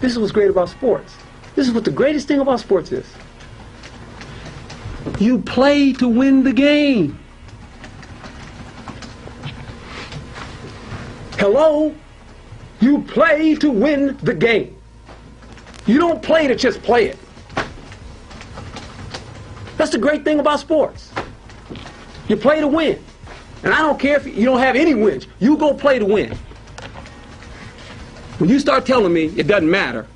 This is what's great about sports. This is what the greatest thing about sports is. You play to win the game. Hello? You play to win the game. You don't play to just play it. That's the great thing about sports. You play to win. And I don't care if you don't have any wins. You go play to win. When you start telling me it doesn't matter,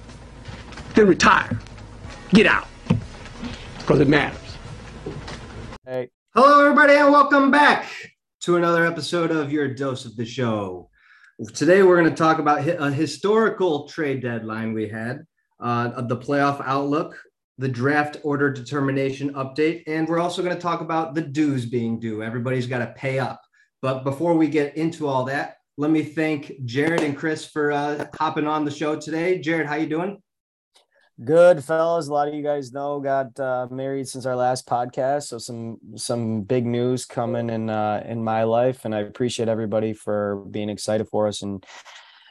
then retire. Get out. Because it matters. Hey. Hello, everybody, and welcome back to another episode of Your Dose of the Show. Today, we're going to talk about a historical trade deadline we had, uh, the playoff outlook, the draft order determination update, and we're also going to talk about the dues being due. Everybody's got to pay up. But before we get into all that, let me thank Jared and Chris for uh, hopping on the show today. Jared, how you doing? Good, fellas. A lot of you guys know got uh, married since our last podcast, so some some big news coming in uh, in my life, and I appreciate everybody for being excited for us and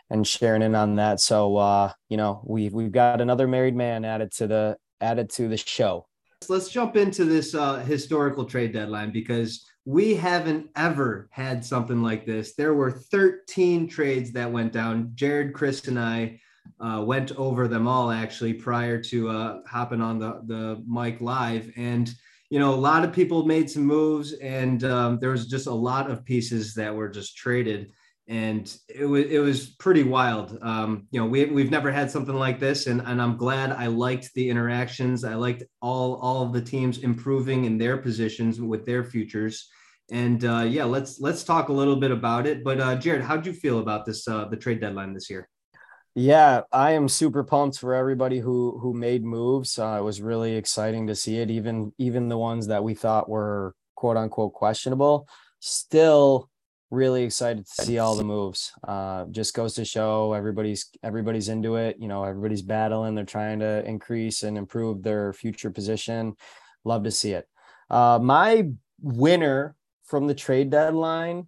and sharing in on that. So uh, you know, we've we've got another married man added to the added to the show. Let's jump into this uh, historical trade deadline because we haven't ever had something like this. There were 13 trades that went down. Jared, Chris, and I uh, went over them all actually prior to uh, hopping on the the mic live, and you know a lot of people made some moves, and um, there was just a lot of pieces that were just traded, and it was it was pretty wild. Um, you know, we we've never had something like this, and and I'm glad I liked the interactions. I liked all all of the teams improving in their positions with their futures. And uh, yeah, let's let's talk a little bit about it. But uh, Jared, how do you feel about this uh, the trade deadline this year? Yeah, I am super pumped for everybody who who made moves. Uh, it was really exciting to see it. Even even the ones that we thought were quote unquote questionable, still really excited to see all the moves. Uh, just goes to show everybody's everybody's into it. You know, everybody's battling. They're trying to increase and improve their future position. Love to see it. Uh, my winner from the trade deadline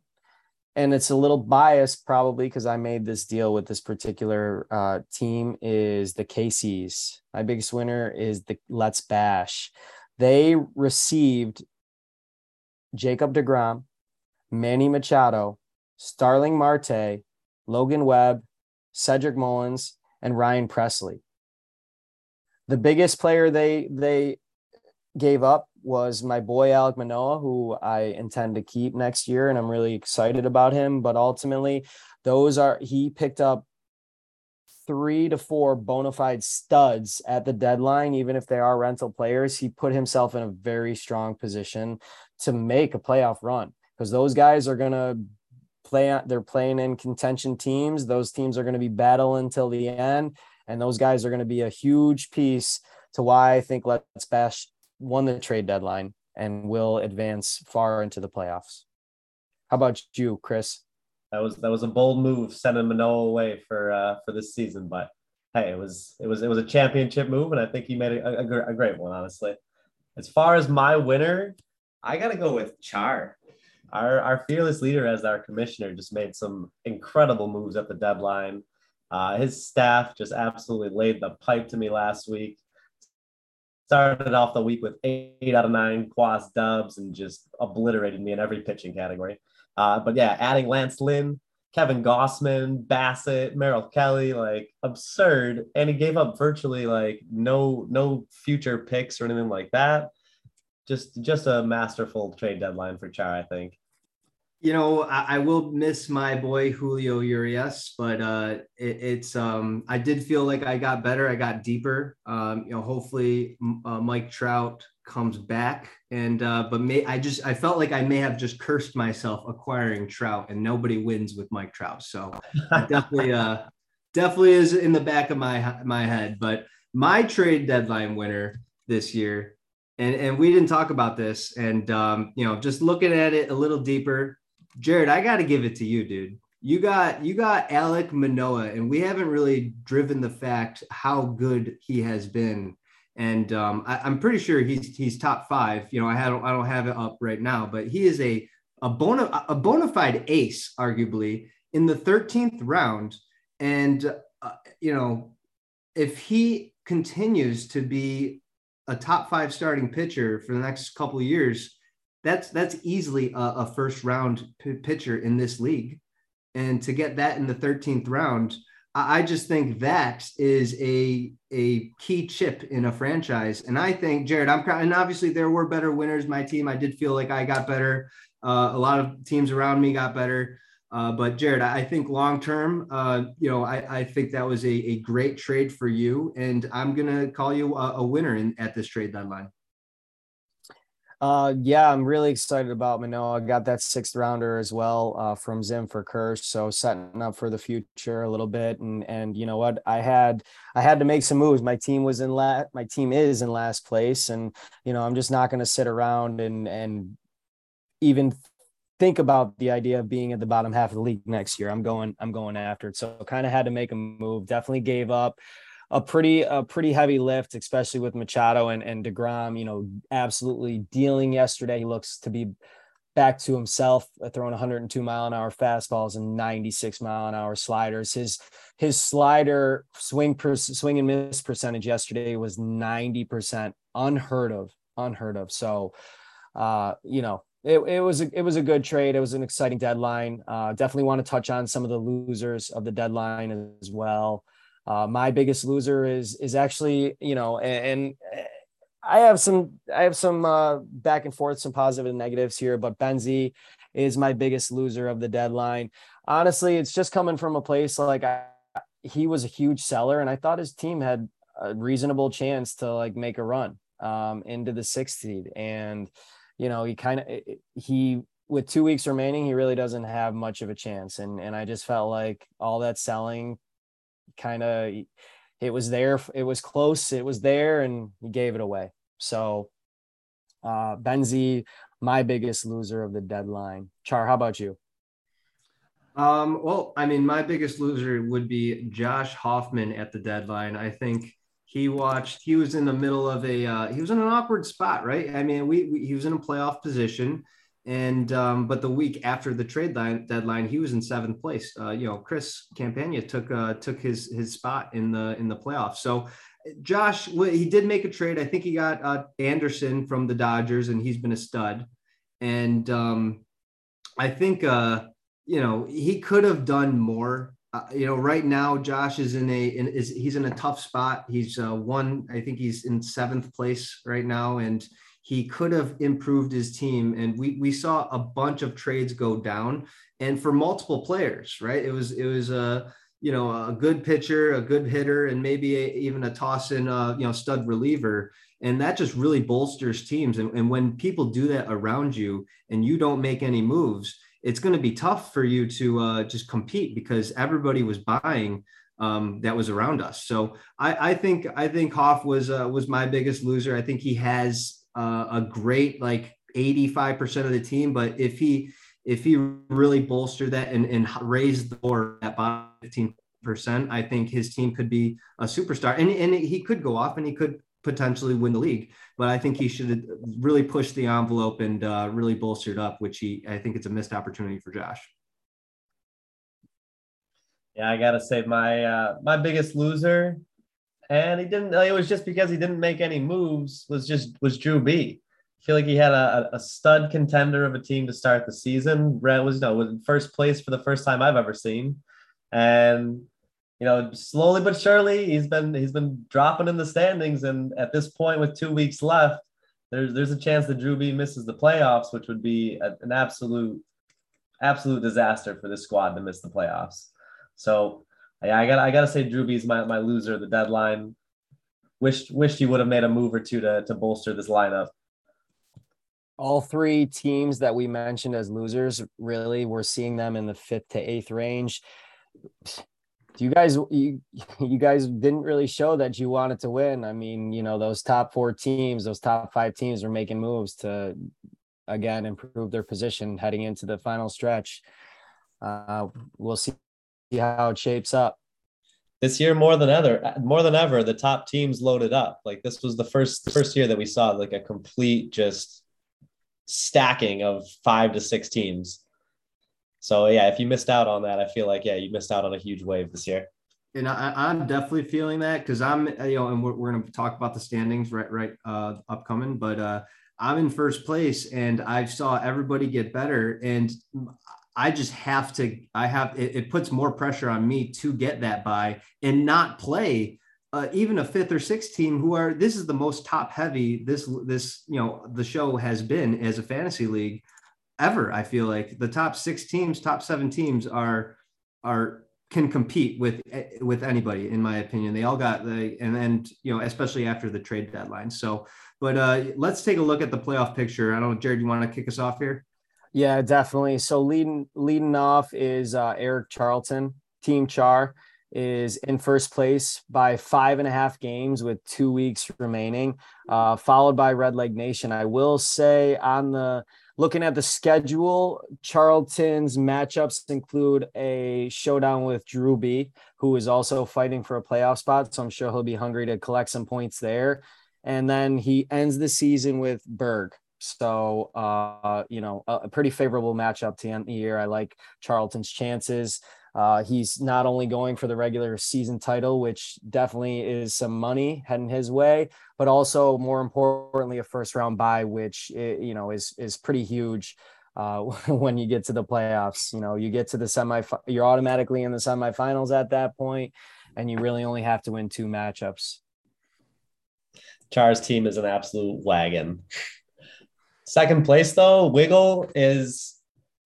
and it's a little biased probably because I made this deal with this particular uh, team is the Casey's. My biggest winner is the Let's Bash. They received Jacob DeGrom, Manny Machado, Starling Marte, Logan Webb, Cedric Mullins, and Ryan Pressly. The biggest player they they gave up was my boy Alek Manoah, who I intend to keep next year, and I'm really excited about him. But ultimately, those are he picked up three to four bona fide studs at the deadline, even if they are rental players. He put himself in a very strong position to make a playoff run because those guys are gonna play. They're playing in contention teams. Those teams are going to be battling till the end, and those guys are going to be a huge piece to why I think Let's Bash won the trade deadline and will advance far into the playoffs. How about you, Chris? That was that was a bold move sending Manoah away for uh, for this season, but hey, it was it was it was a championship move, and I think he made a, a, a great one, honestly. As far as my winner, I got to go with Char. Our our fearless leader as our commissioner just made some incredible moves at the deadline. Uh, his staff just absolutely laid the pipe to me last week started off the week with eight out of nine quas dubs and just obliterated me in every pitching category. Uh, but yeah, adding Lance Lynn, Kevin Gausman, Bassitt, Merrill Kelly, like absurd. And he gave up virtually like no no future picks or anything like that. Just just a masterful trade deadline for Char, I think you know, I, I, will miss my boy Julio Urias, but uh, it, it's um, I did feel like I got better. I got deeper. Um, you know, hopefully uh, Mike Trout comes back, and uh, but may I just I felt like I may have just cursed myself acquiring Trout, and nobody wins with Mike Trout. So definitely, uh, definitely is in the back of my my head. But my trade deadline winner this year and and we didn't talk about this and um, you know just looking at it a little deeper Jared, I got to give it to you, dude. You got you got Alek Manoah, and we haven't really driven the fact how good he has been. And um, I, am pretty sure he's he's top five. You know, I don't I don't have it up right now, but he is a a bona a bona fide ace, arguably in the 13th round. And uh, you know, if he continues to be a top five starting pitcher for the next couple years, that's that's easily a, a first round p- pitcher in this league. And to get that in the 13th round, I, I just think that is a a key chip in a franchise. And I think Jared, I'm and obviously there were better winners. My team, I did feel like I got better. Uh, a lot of teams around me got better. Uh, but Jared, I think long term, uh, you know, I, I, think that was a, a, great trade for you, and I'm gonna call you a, a winner in, at this trade deadline. Uh, yeah, I'm really excited about Manoah. Got that sixth rounder as well uh, from Zim for Kirsch, so setting up for the future a little bit. And and you know what, I had I had to make some moves. My team was in last. My team is in last place, and you know I'm just not going to sit around and and even think about the idea of being at the bottom half of the league next year. I'm going, I'm going after it. So kind of had to make a move. Definitely gave up a pretty a pretty heavy lift, especially with Machado and, and DeGrom, you know, absolutely dealing yesterday. He looks to be back to himself, uh, throwing 102 mile an hour fastballs and 96 mile an hour sliders. His his slider swing per, swing and miss percentage yesterday was 90%, unheard of, unheard of. So, uh, you know, it, it was a, it was a good trade. It was an exciting deadline. Uh, definitely want to touch on some of the losers of the deadline as well. Uh, my biggest loser is is actually you know, and, and I have some I have some uh, back and forth, some positive and negatives here, but Benzie is my biggest loser of the deadline. Honestly, it's just coming from a place like I, he was a huge seller, and I thought his team had a reasonable chance to like make a run um, into the sixth seed, and you know, he kind of he with two weeks remaining, he really doesn't have much of a chance. And and I just felt like all that selling kind of it was there, it was close, it was there, and he gave it away. So uh Benzie, my biggest loser of the deadline. Char, how about you? Um, well, I mean, my biggest loser would be Josh Hoffman at the deadline. I think he watched he was in the middle of a uh, he was in an awkward spot right i mean we, we he was in a playoff position and um, but the week after the trade line, deadline he was in seventh place. Uh, you know chris campagna took uh, took his his spot in the in the playoffs. So josh he did make a trade. I think he got uh, anderson from the dodgers and he's been a stud. And um, i think uh, you know he could have done more. Uh, you know, right now Josh is in a in, is he's in a tough spot. He's uh, one, I think he's in seventh place right now, and he could have improved his team. And we we saw a bunch of trades go down, and for multiple players, right? It was it was a you know a good pitcher, a good hitter, and maybe a, even a toss in a you know stud reliever. And that just really bolsters teams. And, and when people do that around you and you don't make any moves, it's going to be tough for you to uh, just compete because everybody was buying um, that was around us. So I, I think I think Hoff was uh, was my biggest loser. I think he has uh, a great like 85% of the team, but if he if he really bolstered that and, and raised the bar at bottom 15%, I think his team could be a superstar. And, and he could go off and he could potentially win the league. But I think he should really push the envelope and uh, really bolstered up, which he I think it's a missed opportunity for Josh. Yeah, I gotta say my uh, my biggest loser, and he didn't. It was just because he didn't make any moves. Was just was Drew B. I feel like he had a, a stud contender of a team to start the season. Brent was know was in first place for the first time I've ever seen, and you know, slowly but surely, he's been he's been dropping in the standings, and at this point, with two weeks left, there's there's a chance that Drew B misses the playoffs, which would be a, an absolute absolute disaster for this squad to miss the playoffs. So, yeah, I got I got to say, Drew B's my my loser the deadline. Wished wished he would have made a move or two to to bolster this lineup. All three teams that we mentioned as losers, really, we're seeing them in the fifth to eighth range Do you guys you, you guys didn't really show that you wanted to win i mean you know those top four teams those top five teams are making moves to again improve their position heading into the final stretch uh, we'll see how it shapes up this year more than ever more than ever the top teams loaded up like this was the first first year that we saw like a complete just stacking of five to six teams so yeah, if you missed out on that, I feel like yeah, you missed out on a huge wave this year. and I, am definitely feeling that because I'm, you know, and we're, we're going to talk about the standings right, right, uh, upcoming. But uh, I'm in first place, and I saw everybody get better, and I just have to. I have it, it puts more pressure on me to get that by and not play uh, even a fifth or sixth team who are. This is the most top heavy this this you know the show has been as a fantasy league ever. I feel like the top six teams, top seven teams are are can compete with with anybody in my opinion. They all got the and then you know especially after the trade deadline. So, but uh, let's take a look at the playoff picture. I don't know, Jared, you want to kick us off here? Yeah, definitely. So leading leading off is uh, Eric Charlton, Team Char is in first place by five and a half games with two weeks remaining, uh, followed by Red Leg Nation. I will say on the looking at the schedule, Charlton's matchups include a showdown with Drew B, who is also fighting for a playoff spot. So I'm sure he'll be hungry to collect some points there. And then he ends the season with Berg. So, uh, you know, a, pretty favorable matchup to end the year. I like Charlton's chances. Uh, he's not only going for the regular season title, which definitely is some money heading his way, but also more importantly, a first round buy, which eh, you know is is pretty huge. Uh, when you get to the playoffs, you know, you get to the semi, you're automatically in the semifinals at that point, and you really only have to win two matchups. Char's team is an absolute wagon. Second place, though, Wiggle is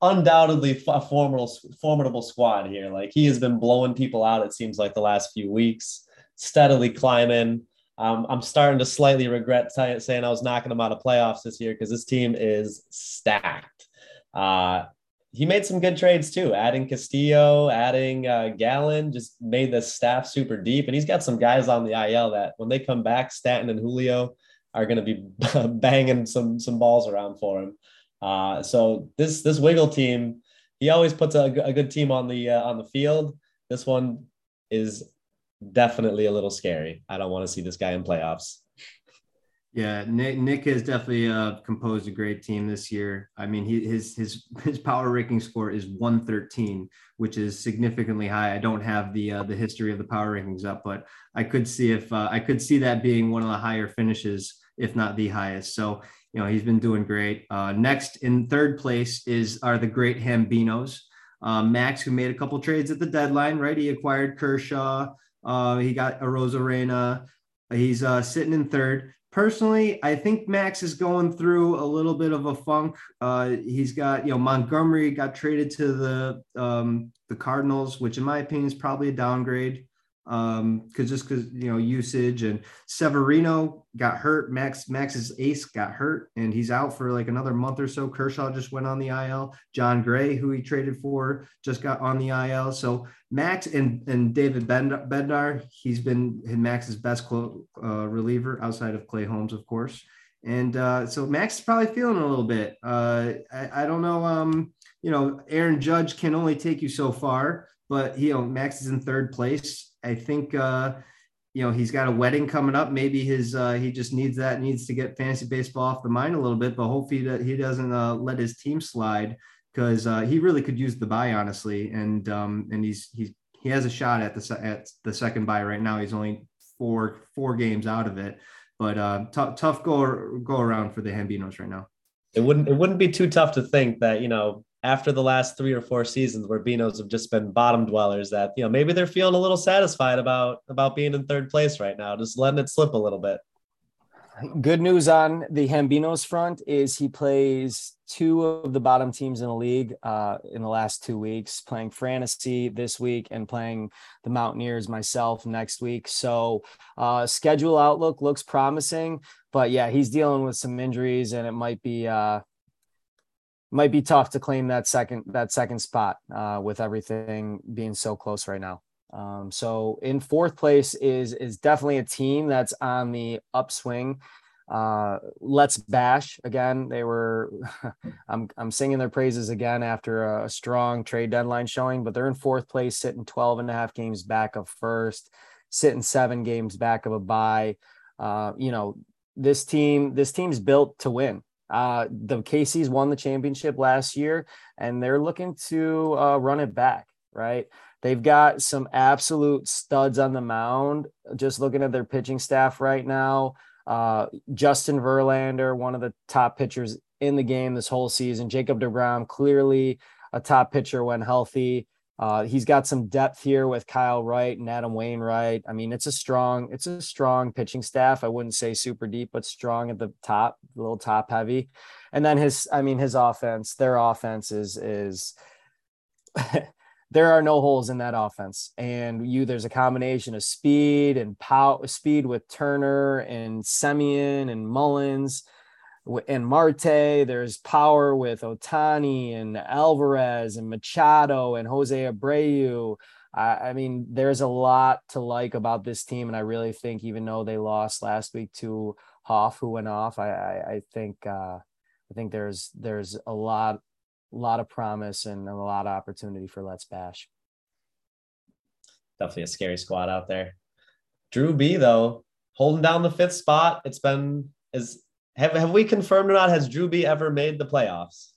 undoubtedly a formidable formidable squad here. Like he has been blowing people out. It seems like the last few weeks, steadily climbing. Um, I'm starting to slightly regret t- saying I was knocking him out of playoffs this year because this team is stacked. Uh, he made some good trades too, adding Castillo, adding uh, Gallen, just made the staff super deep. And he's got some guys on the IL that when they come back, Stanton and Julio are going to be banging some some balls around for him. Uh, so this this Wiggle team, he always puts a, a good team on the uh, on the field. This one is definitely a little scary. I don't want to see this guy in playoffs. Yeah, Nick Nick has definitely uh, composed a great team this year. I mean, he, his his his power ranking score is 113, which is significantly high. I don't have the uh, the history of the power rankings up, but I could see if uh, I could see that being one of the higher finishes, if not the highest. So you know he's been doing great. Uh, next in third place is are the great Hambinos. Uh, Max, who made a couple trades at the deadline, right? He acquired Kershaw. Uh, he got Arozarena. He's uh, sitting in third. Personally, I think Max is going through a little bit of a funk. Uh, he's got, you know, Montgomery got traded to the um, the Cardinals, which in my opinion is probably a downgrade um because just because you know usage and severino got hurt. Max max's ace got hurt and he's out for like another month or so. Kershaw just went on the il john gray who he traded for just got on the il so max and and david bednar he's been max's best uh, reliever outside of clay holmes of course. And uh, so max is probably feeling a little bit uh, I, I don't know um you know aaron judge can only take you so far but you know max is in third place I think uh, you know he's got a wedding coming up. Maybe his uh, he just needs that needs to get fantasy baseball off the mind a little bit. But hopefully that he doesn't uh, let his team slide because uh, he really could use the buy honestly. And um, and he's he's he has a shot at the at the second buy right now. He's only four four games out of it, but uh, tough go go around for the Hambinos right now. It wouldn't it wouldn't be too tough to think that you know after the last three or four seasons where Beanos have just been bottom dwellers that you know maybe they're feeling a little satisfied about about being in third place right now, just letting it slip a little bit. Good news on the Hambinos front is he plays two of the bottom teams in the league uh, in the last two weeks, playing Fantasy this week and playing the Mountaineers myself next week. So uh, schedule outlook looks promising, but yeah, he's dealing with some injuries and it might be uh, might be tough to claim that second that second spot uh, with everything being so close right now. Um, so in fourth place is is definitely a team that's on the upswing. Uh, let's bash again. They were, I'm I'm singing their praises again after a, strong trade deadline showing, but they're in fourth place, sitting 12 and a half games back of first, sitting seven games back of a bye. Uh, you know, this team, this team's built to win. Uh, the Casey's won the championship last year, and they're looking to uh, run it back. Right, they've got some absolute studs on the mound. Just looking at their pitching staff right now, uh, Justin Verlander, one of the top pitchers in the game this whole season. Jacob DeGrom, clearly a top pitcher when healthy. Uh, he's got some depth here with Kyle Wright and Adam Wainwright. I mean, it's a strong, it's a strong pitching staff. I wouldn't say super deep, but strong at the top, a little top heavy. And then his, I mean, his offense, their offense is is there are no holes in that offense. And you there's a combination of speed and power, speed with Turner and Semien and Mullins and Marte. There's power with Ohtani and Alvarez and Machado and Jose Abreu. I, I, mean, there's a lot to like about this team, and I really think even though they lost last week to Hoff, who went off, I I, I think uh, I think there's there's a lot lot of promise and a lot of opportunity for Let's Bash. Definitely a scary squad out there. Drew B though holding down the fifth spot. It's been is have, have we confirmed or not? Has Drew B ever made the playoffs?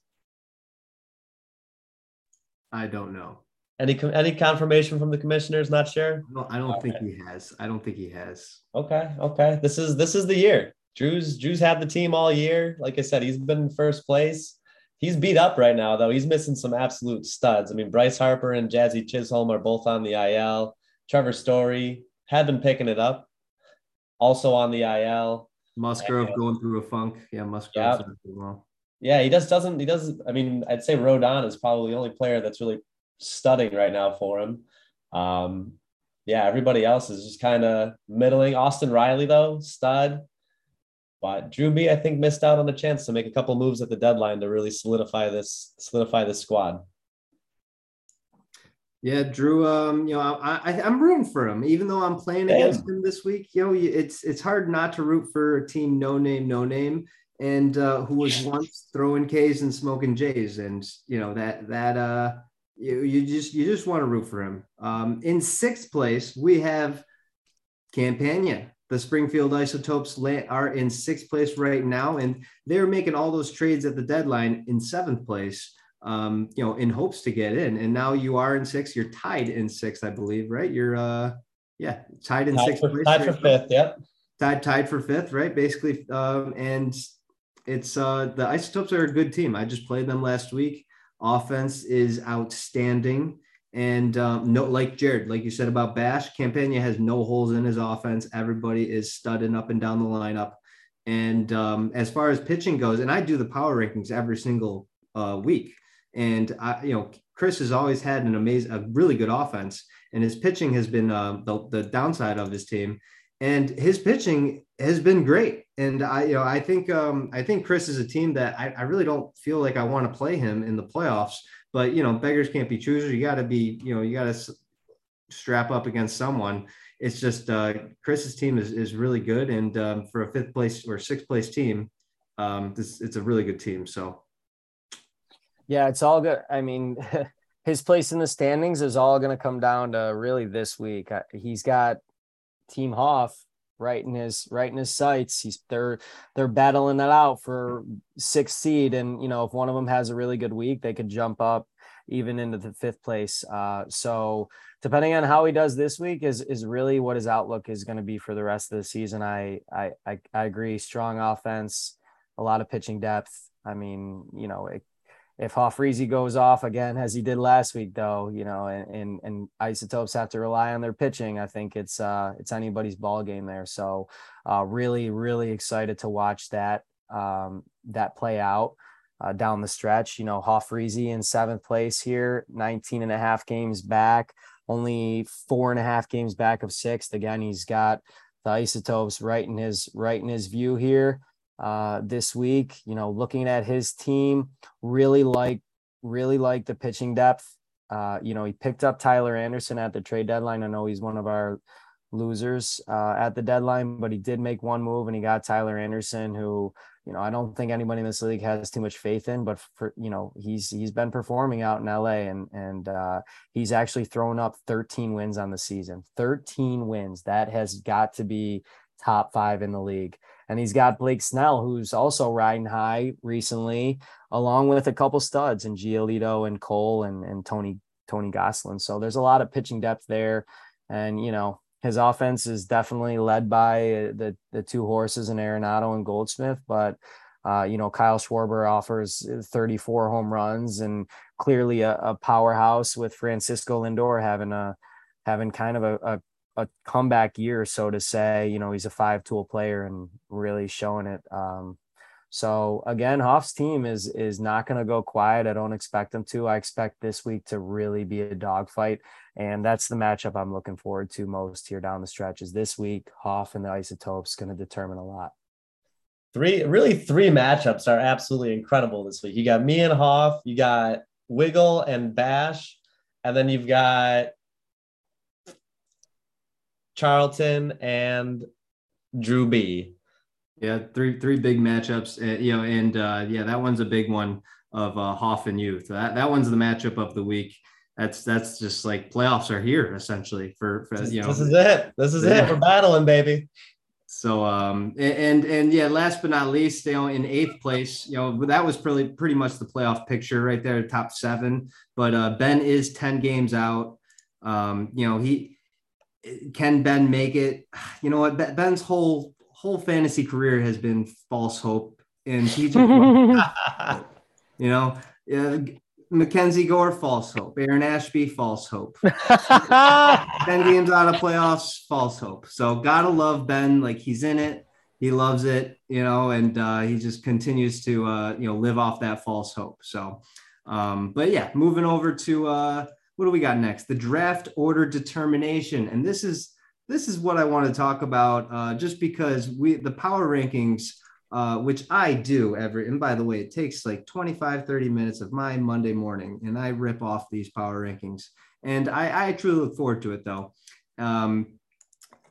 I don't know. Any any confirmation from the commissioners? Not sure. No, I don't think he has. I don't think he has. Okay, okay. This is this is the year. Drew's Drew's had the team all year. Like I said, he's been in first place. He's beat up right now though. He's missing some absolute studs. I mean, Bryce Harper and Jazzy Chisholm are both on the IL. Trevor Story had been picking it up, also on the IL. Musgrove and, going through a funk. Yeah, Musgrove. Yeah. Well. yeah, he just doesn't. He doesn't. I mean, I'd say Rodon is probably the only player that's really studying right now for him. Um, yeah, everybody else is just kind of middling. Austin Riley though, stud. But Drew B, I think, missed out on the chance to make a couple moves at the deadline to really solidify this solidify this squad. Yeah, Drew. Um, you know, I, I am rooting for him, even though I'm playing Damn. against him this week. You know, it's it's hard not to root for a team no name, no name, and uh, who was once throwing K's and smoking J's, and you know that that uh, you you just you just want to root for him. Um, in sixth place, we have Campania. The Springfield Isotopes are in sixth place right now, and they're making all those trades at the deadline in seventh place um, you know, in hopes to get in. And now you are in six. You're tied in six, I believe, right? You're, uh, yeah, tied in tied sixth for, place. Tied for fifth. Yep. Tied, tied for fifth, right? Basically, um, and it's uh, the Isotopes are a good team. I just played them last week. Offense is outstanding. And um, no, like Jared, like you said about Bash, Campania has no holes in his offense. Everybody is studding up and down the lineup. And um, as far as pitching goes, and I do the power rankings every single uh, week. And I, you know, Chris has always had an amazing, a really good offense, and his pitching has been uh, the, the downside of his team. And his pitching has been great. And I, you know, I think, um, I think Chris is a team that I, I really don't feel like I want to play him in the playoffs. But you know, beggars can't be choosers. You got to be, you know, you got to strap up against someone. It's just uh, Chris's team is is really good, and um, for a fifth place or sixth place team, um, this it's a really good team. So yeah, it's all good. I mean, his place in the standings is all going to come down to really this week. He's got Team Hoff right in his right in his sights. He's they're they're battling it out for sixth seed, and you know if one of them has a really good week, they could jump up even into the fifth place. Uh, so depending on how he does this week is is really what his outlook is going to be for the rest of the season. I I I, I agree. Strong offense, a lot of pitching depth. I mean, you know, it, if Hoffreezy goes off again as he did last week, though, you know, and, and, and isotopes have to rely on their pitching, I think it's uh it's anybody's ball game there. So uh really, really excited to watch that um that play out uh, down the stretch. You know, Hoffreezy in seventh place here, 19 and a half games back, only four and a half games back of sixth. Again, he's got the isotopes right in his right in his view here uh, this week. You know, looking at his team, really like really like the pitching depth. Uh, you know, he picked up Tyler Anderson at the trade deadline. I know he's one of our losers uh, at the deadline, but he did make one move and he got Tyler Anderson, who you know I don't think anybody in this league has too much faith in, but for you know he's he's been performing out in LA and and uh, he's actually thrown up 13 wins on the season. 13 wins that has got to be top five in the league. And he's got Blake Snell, who's also riding high recently, along with a couple studs and Giolito and Cole and, and Tony Tony Gonsolin. So there's a lot of pitching depth there, and you know his offense is definitely led by uh, the the two horses in Arenado and Goldschmidt, but. Uh, you know, Kyle Schwarber offers 34 home runs and clearly a, a powerhouse with Francisco Lindor having a having kind of a, a a comeback year, so to say. You know, he's a five tool player and really showing it. Um, so again, Hoff's team is is not going to go quiet. I don't expect them to. I expect this week to really be a dogfight, and that's the matchup I'm looking forward to most here down the stretch. Is this week Hoff and the Isotopes going to determine a lot? Three really three matchups are absolutely incredible this week. You got me and Hoff, you got Wiggle and Bash, and then you've got Charlton and Drew B. Yeah, three three big matchups, uh, you know, and uh, yeah, that one's a big one of uh, Hoff and Youth. That that one's the matchup of the week. That's that's just like playoffs are here essentially for, for you know. This is it. This is yeah. it. We're battling, baby. So um and, and yeah, last but not least, you know, in eighth place, you know, that was pretty pretty much the playoff picture right there, top seven. But uh Ben is 10 games out. Um, you know, he can Ben make it? You know what? Ben's whole whole fantasy career has been false hope, and he just, you know, uh, Mackenzie Gore, false hope. Aaron Ashby, false hope. ben games out of playoffs, false hope. So gotta love Ben. Like he's in it. He loves it, you know, and uh, he just continues to, uh, you know, live off that false hope. So, um, but yeah, moving over to uh, what do we got next? The draft order determination, and this is this is what I want to talk about, uh, just because we the power rankings, uh, which I do every. And by the way, it takes like 25, 30 minutes of my Monday morning, and I rip off these power rankings, and I, I truly look forward to it though. Um,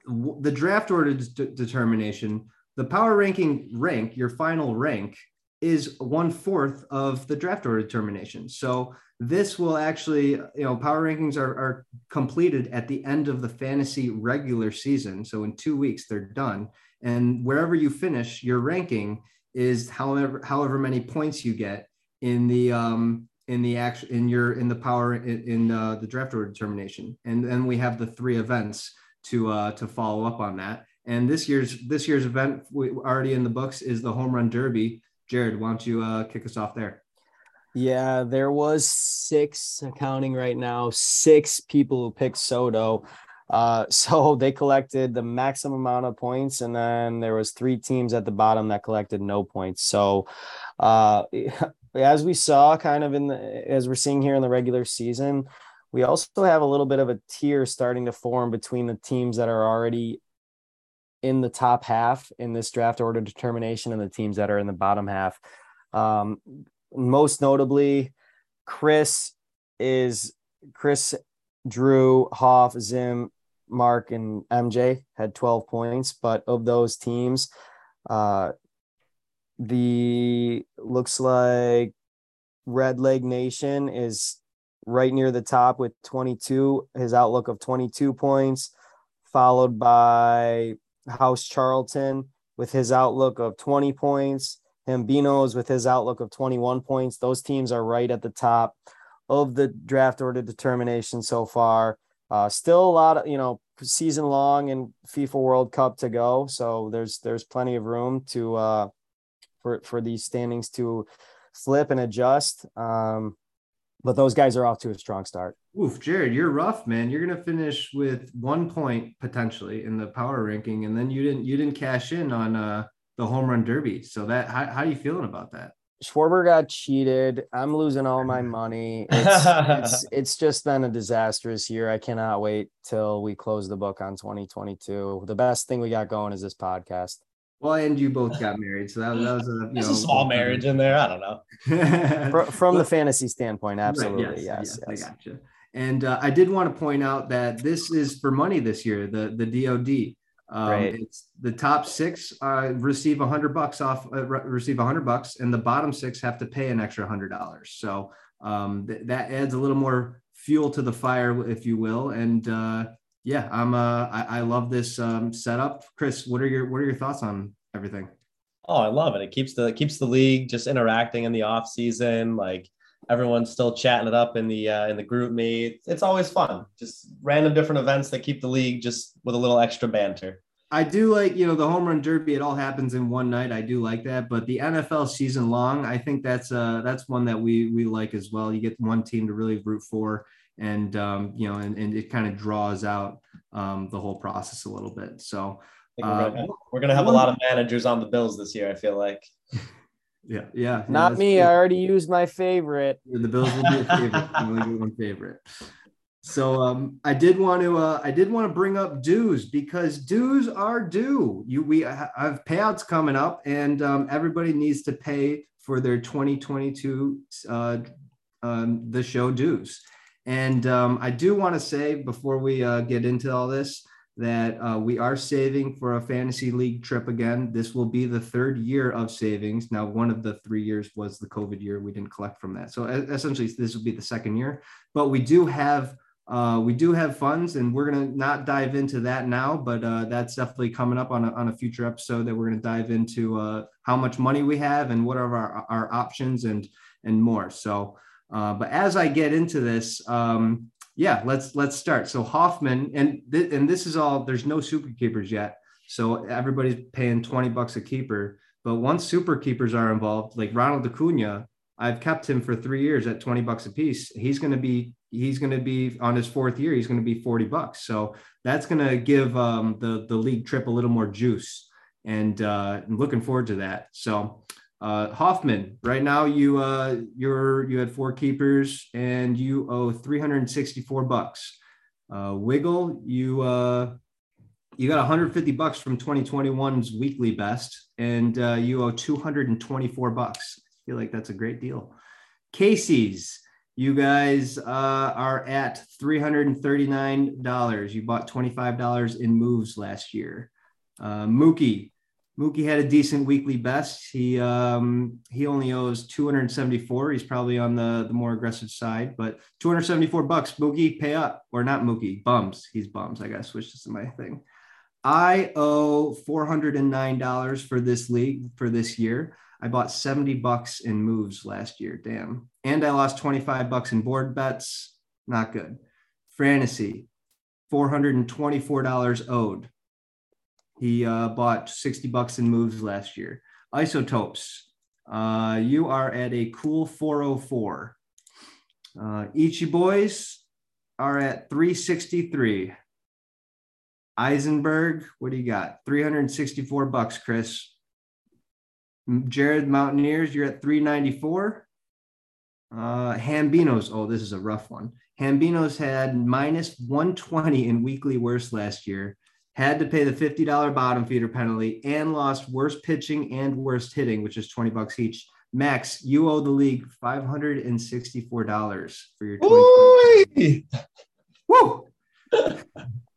the draft order determination, the power ranking rank, your final rank is one fourth of the draft order determination. So this will actually, you know, power rankings are, are completed at the end of the fantasy regular season. So in two weeks, they're done. And wherever you finish, your ranking is however however many points you get in the um in the action in your in the power in, in uh, the draft order determination. And then we have the three events to uh to follow up on that. And this year's this year's event we, already in the books is the home run derby. Jared, why don't you uh, kick us off there? Yeah, there was six accounting right now, six people who picked Soto. Uh, so they collected the maximum amount of points, and then there was three teams at the bottom that collected no points. So, uh, as we saw, kind of in the as we're seeing here in the regular season, we also have a little bit of a tier starting to form between the teams that are already in the top half in this draft order determination and the teams that are in the bottom half. Um, most notably, Chris is Chris, Drew, Hoff, Zim, Mark, and MJ had 12 points. But of those teams, uh, the looks like Red Leg Nation is right near the top with 22, his outlook of 22 points, followed by House Charlton with his outlook of 20 points. Hambinos with his outlook of 21 points. Those teams are right at the top of the draft order determination so far. Uh, still a lot of you know season long and FIFA World Cup to go, so there's there's plenty of room to uh, for for these standings to flip and adjust. Um, but those guys are off to a strong start. Oof, Jared, you're rough, man. You're gonna finish with one point potentially in the power ranking, and then you didn't you didn't cash in on uh the home run derby. So that how, how are you feeling about that? Schwarber got cheated. I'm losing all my money. It's, it's, it's just been a disastrous year. I cannot wait till we close the book on 2022. The best thing we got going is this podcast. Well, and you both got married, so that, that was a you know, a small marriage in there. I don't know. from, from the fantasy standpoint, absolutely, right, yes, yes, yes, I gotcha. And uh, I did want to point out that this is for money this year. The the DoD. Um, right. It's the top six uh, receive a hundred bucks off, uh, re- receive a hundred bucks, and the bottom six have to pay an extra hundred dollars. So um, th- that adds a little more fuel to the fire, if you will. And uh, yeah, I'm uh, I, I love this um, setup. Chris, what are your what are your thoughts on everything? Oh, I love it. It keeps the it keeps the league just interacting in the off season. Like everyone's still chatting it up in the uh, in the GroupMe. It's always fun. Just random different events that keep the league just with a little extra banter. I do like, you know, the home run derby, it all happens in one night. I do like that. But the NFL season long, I think that's uh that's one that we we like as well. You get one team to really root for and um, you know, and, and it kind of draws out um the whole process a little bit. So we're, gonna, uh, we're gonna have a lot of managers on the Bills this year, I feel like. Yeah, yeah. Not me. Good. I already used my favorite. The Bills will be a favorite. only one favorite. So um, I did want to uh, I did want to bring up dues because dues are due. You we have payouts coming up, and um, everybody needs to pay for their 2022 uh, um, the show dues. And um, I do want to say before we uh, get into all this that uh, we are saving for a fantasy league trip again. This will be the third year of savings. Now, one of the three years was the COVID year. We didn't collect from that. So essentially, this will be the second year. But we do have uh, we do have funds, and we're going to not dive into that now, but uh, that's definitely coming up on a, on a future episode that we're going to dive into uh, how much money we have and what are our, our options and and more. So, uh, but as I get into this, um, yeah, let's let's start. So Hoffman, and th- and this is all. There's no super keepers yet, so everybody's paying twenty bucks a keeper. But once super keepers are involved, like Ronald Acuna, I've kept him for three years at 20 bucks a piece. He's going to be he's going to be on his fourth year. He's going to be 40 bucks. So that's going to give um, the the league trip a little more juice, and uh, I'm looking forward to that. So uh, Hoffman, right now you uh, you're you had four keepers and you owe 364 bucks. Uh, Wiggle, you uh, you got 150 bucks from 2021's weekly best, and uh, you owe 224 bucks. I feel like that's a great deal. Casey's, you guys uh, are at $339. You bought $25 in moves last year. Uh, Mookie, Mookie had a decent weekly best. He um, he only owes 274. He's probably on the, the more aggressive side, but 274 bucks. Mookie, pay up. Or not Mookie, bums. He's bums, I guess, which is my thing. I owe $409 for this league for this year. I bought 70 bucks in moves last year. Damn. And I lost 25 bucks in board bets. Not good. Fantasy, $424 owed. He uh, bought 60 bucks in moves last year. Isotopes, uh, you are at a cool 404. Uh, Ichi boys are at 363. Eisenberg, what do you got? 364 bucks, Chris. Jared Mountaineers, you're at 394. Uh, Hambinos, oh, this is a rough one. Hambinos had minus 120 in weekly worst last year, had to pay the $50 bottom feeder penalty, and lost worst pitching and worst hitting, which is 20 bucks each. Max, you owe the league $564 for your 2020. Woo!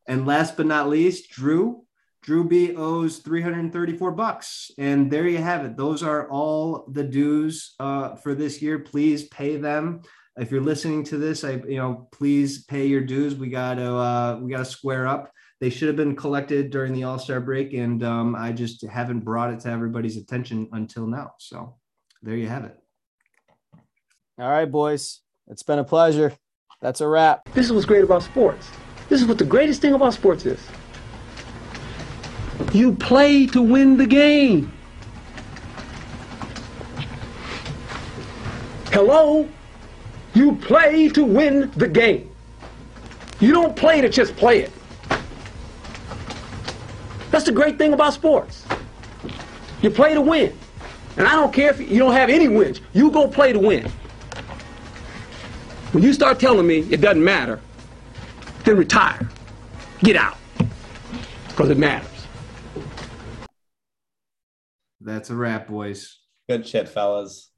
and last but not least, Drew, Drew B owes 334 bucks. And there you have it. Those are all the dues uh, for this year. Please pay them. If you're listening to this, I you know, please pay your dues. We gotta uh, we gotta square up. They should have been collected during the All Star break, and um, I just haven't brought it to everybody's attention until now. So there you have it. All right, boys. It's been a pleasure. That's a wrap. This is what's great about sports. This is what the greatest thing about sports is. You play to win the game. Hello? You play to win the game. You don't play to just play it. That's the great thing about sports. You play to win. And I don't care if you don't have any wins. You go play to win. When you start telling me it doesn't matter, then retire. Get out. Because it matters. That's a wrap, boys. Good shit, fellas.